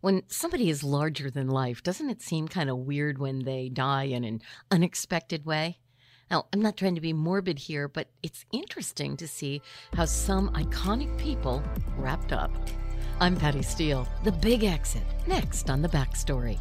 When somebody is larger than life, doesn't it seem kind of weird when they die in an unexpected way? Now, I'm not trying to be morbid here, but it's interesting to see how some iconic people wrapped up. I'm Patty Steele, The Big Exit, next on The Backstory.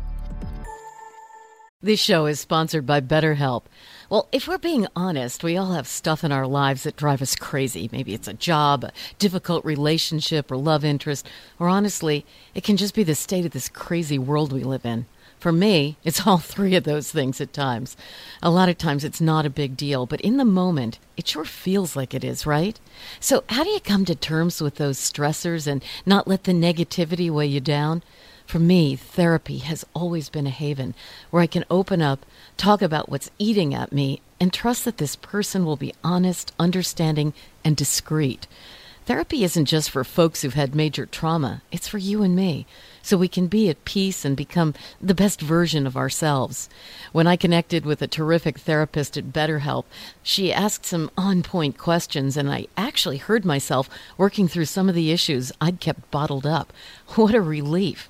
This show is sponsored by BetterHelp. Well, if we're being honest, we all have stuff in our lives that drive us crazy. Maybe it's a job, a difficult relationship, or love interest, or honestly, it can just be the state of this crazy world we live in. For me, it's all three of those things at times. A lot of times it's not a big deal, but in the moment, it sure feels like it is, right? So, how do you come to terms with those stressors and not let the negativity weigh you down? For me, therapy has always been a haven where I can open up, talk about what's eating at me, and trust that this person will be honest, understanding, and discreet. Therapy isn't just for folks who've had major trauma, it's for you and me, so we can be at peace and become the best version of ourselves. When I connected with a terrific therapist at BetterHelp, she asked some on point questions, and I actually heard myself working through some of the issues I'd kept bottled up. What a relief!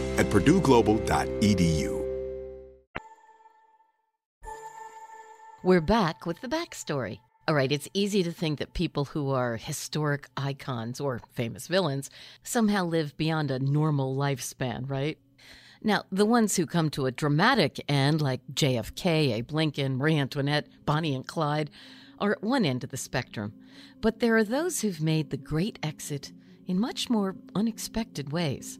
at purdueglobal.edu. We're back with the backstory. All right, it's easy to think that people who are historic icons or famous villains somehow live beyond a normal lifespan, right? Now, the ones who come to a dramatic end, like JFK, Abe Lincoln, Marie Antoinette, Bonnie and Clyde, are at one end of the spectrum. But there are those who've made the great exit in much more unexpected ways.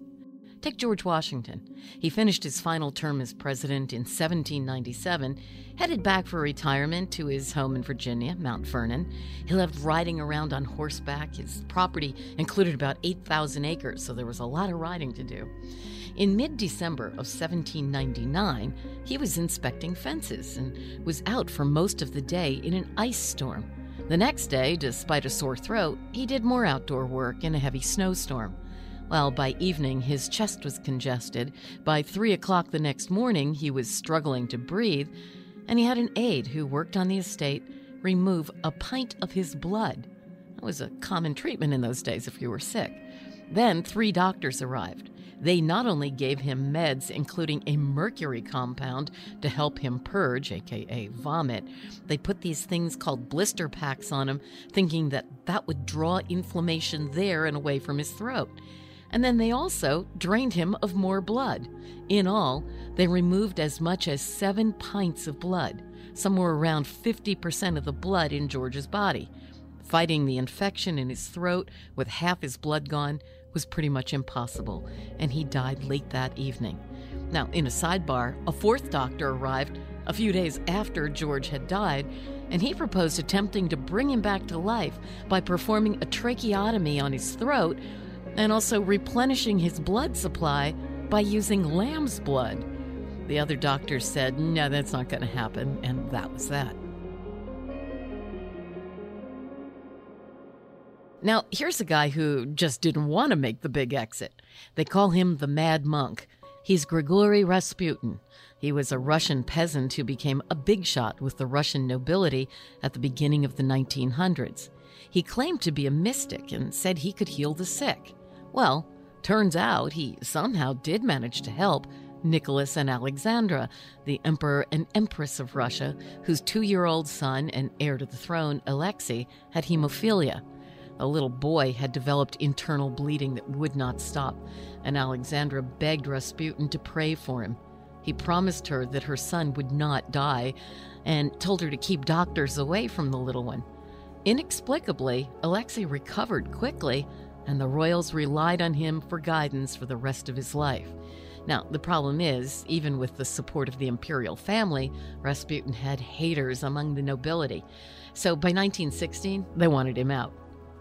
Take George Washington. He finished his final term as president in 1797, headed back for retirement to his home in Virginia, Mount Vernon. He loved riding around on horseback. His property included about 8,000 acres, so there was a lot of riding to do. In mid December of 1799, he was inspecting fences and was out for most of the day in an ice storm. The next day, despite a sore throat, he did more outdoor work in a heavy snowstorm. Well, by evening, his chest was congested. By three o'clock the next morning, he was struggling to breathe, and he had an aide who worked on the estate remove a pint of his blood. That was a common treatment in those days if you were sick. Then three doctors arrived. They not only gave him meds, including a mercury compound to help him purge, aka vomit, they put these things called blister packs on him, thinking that that would draw inflammation there and away from his throat. And then they also drained him of more blood. In all, they removed as much as seven pints of blood, somewhere around 50% of the blood in George's body. Fighting the infection in his throat with half his blood gone was pretty much impossible, and he died late that evening. Now, in a sidebar, a fourth doctor arrived a few days after George had died, and he proposed attempting to bring him back to life by performing a tracheotomy on his throat and also replenishing his blood supply by using lamb's blood. The other doctors said, no, that's not going to happen, and that was that. Now, here's a guy who just didn't want to make the big exit. They call him the Mad Monk. He's Grigory Rasputin. He was a Russian peasant who became a big shot with the Russian nobility at the beginning of the 1900s. He claimed to be a mystic and said he could heal the sick. Well, turns out he somehow did manage to help Nicholas and Alexandra, the Emperor and Empress of Russia, whose two year old son and heir to the throne, Alexei, had hemophilia. A little boy had developed internal bleeding that would not stop, and Alexandra begged Rasputin to pray for him. He promised her that her son would not die and told her to keep doctors away from the little one. Inexplicably, Alexei recovered quickly, and the royals relied on him for guidance for the rest of his life. Now, the problem is, even with the support of the imperial family, Rasputin had haters among the nobility. So by 1916, they wanted him out.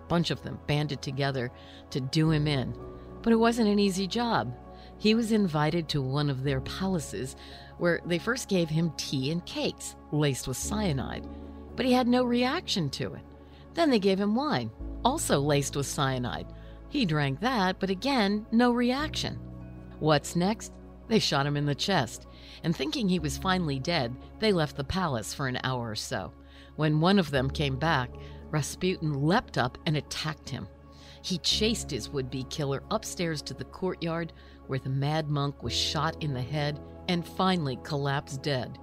A bunch of them banded together to do him in. But it wasn't an easy job. He was invited to one of their palaces where they first gave him tea and cakes laced with cyanide, but he had no reaction to it. Then they gave him wine, also laced with cyanide. He drank that, but again, no reaction. What's next? They shot him in the chest, and thinking he was finally dead, they left the palace for an hour or so. When one of them came back, Rasputin leapt up and attacked him. He chased his would be killer upstairs to the courtyard where the mad monk was shot in the head and finally collapsed dead.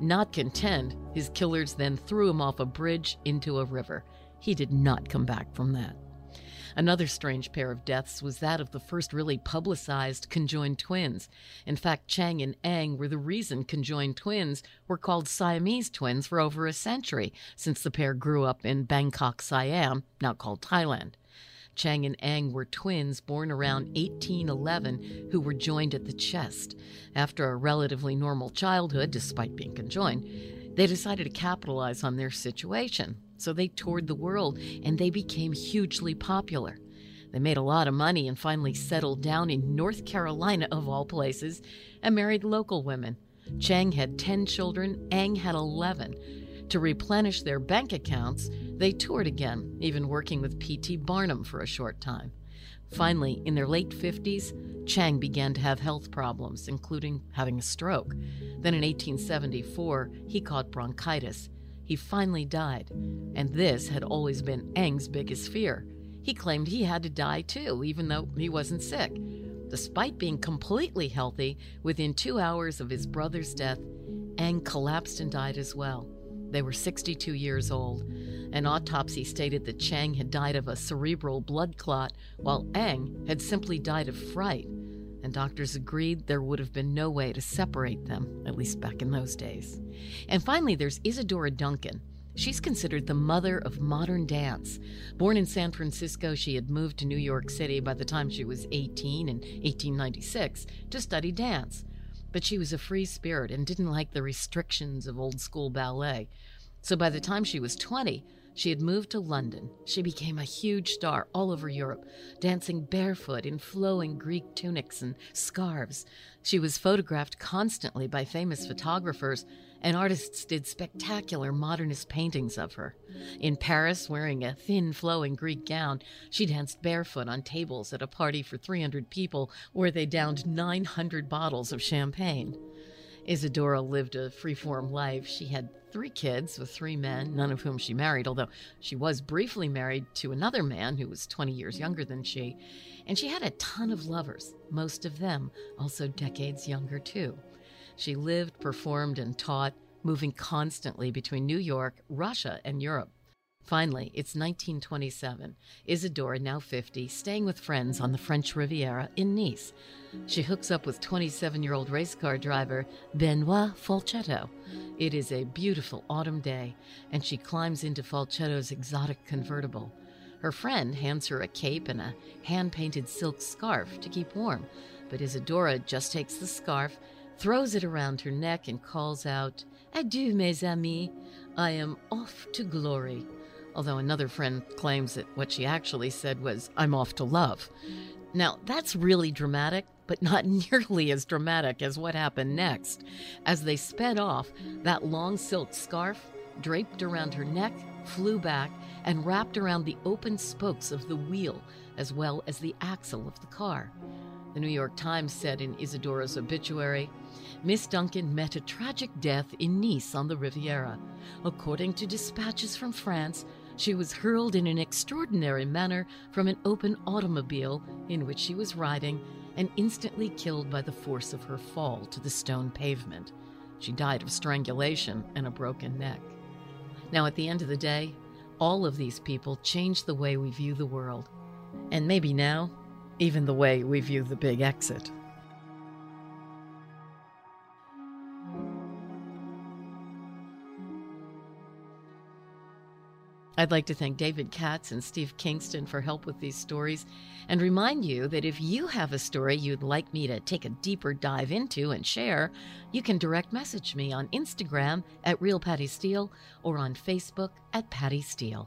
Not content, his killers then threw him off a bridge into a river. He did not come back from that. Another strange pair of deaths was that of the first really publicized conjoined twins. In fact, Chang and Eng were the reason conjoined twins were called Siamese twins for over a century, since the pair grew up in Bangkok, Siam, now called Thailand. Chang and Eng were twins born around 1811 who were joined at the chest. After a relatively normal childhood, despite being conjoined, they decided to capitalize on their situation. So they toured the world and they became hugely popular. They made a lot of money and finally settled down in North Carolina, of all places, and married local women. Chang had 10 children, Eng had 11. To replenish their bank accounts, they toured again, even working with P.T. Barnum for a short time. Finally, in their late 50s, Chang began to have health problems, including having a stroke. Then in 1874, he caught bronchitis. He finally died, and this had always been Eng's biggest fear. He claimed he had to die too, even though he wasn't sick. Despite being completely healthy, within two hours of his brother's death, Eng collapsed and died as well. They were 62 years old. An autopsy stated that Chang had died of a cerebral blood clot, while Eng had simply died of fright. And doctors agreed there would have been no way to separate them, at least back in those days. And finally, there's Isadora Duncan. She's considered the mother of modern dance. Born in San Francisco, she had moved to New York City by the time she was 18 in 1896 to study dance but she was a free spirit and didn't like the restrictions of old school ballet. So by the time she was 20, she had moved to London. She became a huge star all over Europe, dancing barefoot in flowing Greek tunics and scarves. She was photographed constantly by famous photographers, and artists did spectacular modernist paintings of her. In Paris, wearing a thin, flowing Greek gown, she danced barefoot on tables at a party for 300 people where they downed 900 bottles of champagne. Isadora lived a freeform life. She had three kids with three men, none of whom she married, although she was briefly married to another man who was 20 years younger than she. And she had a ton of lovers, most of them also decades younger, too. She lived, performed, and taught, moving constantly between New York, Russia, and Europe. Finally, it's 1927. Isadora, now 50, staying with friends on the French Riviera in Nice. She hooks up with 27 year old race car driver Benoit Falchetto. It is a beautiful autumn day, and she climbs into Falchetto's exotic convertible. Her friend hands her a cape and a hand painted silk scarf to keep warm, but Isadora just takes the scarf, throws it around her neck, and calls out, Adieu, mes amis. I am off to glory although another friend claims that what she actually said was, I'm off to love. Now, that's really dramatic, but not nearly as dramatic as what happened next. As they sped off, that long silk scarf, draped around her neck, flew back and wrapped around the open spokes of the wheel, as well as the axle of the car. The New York Times said in Isadora's obituary Miss Duncan met a tragic death in Nice on the Riviera. According to dispatches from France, she was hurled in an extraordinary manner from an open automobile in which she was riding and instantly killed by the force of her fall to the stone pavement. She died of strangulation and a broken neck. Now, at the end of the day, all of these people changed the way we view the world. And maybe now, even the way we view the big exit. I'd like to thank David Katz and Steve Kingston for help with these stories and remind you that if you have a story you'd like me to take a deeper dive into and share, you can direct message me on Instagram at Real Patty Steele or on Facebook at Patty Steele.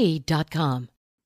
F.com.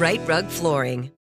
Rite Rug Flooring.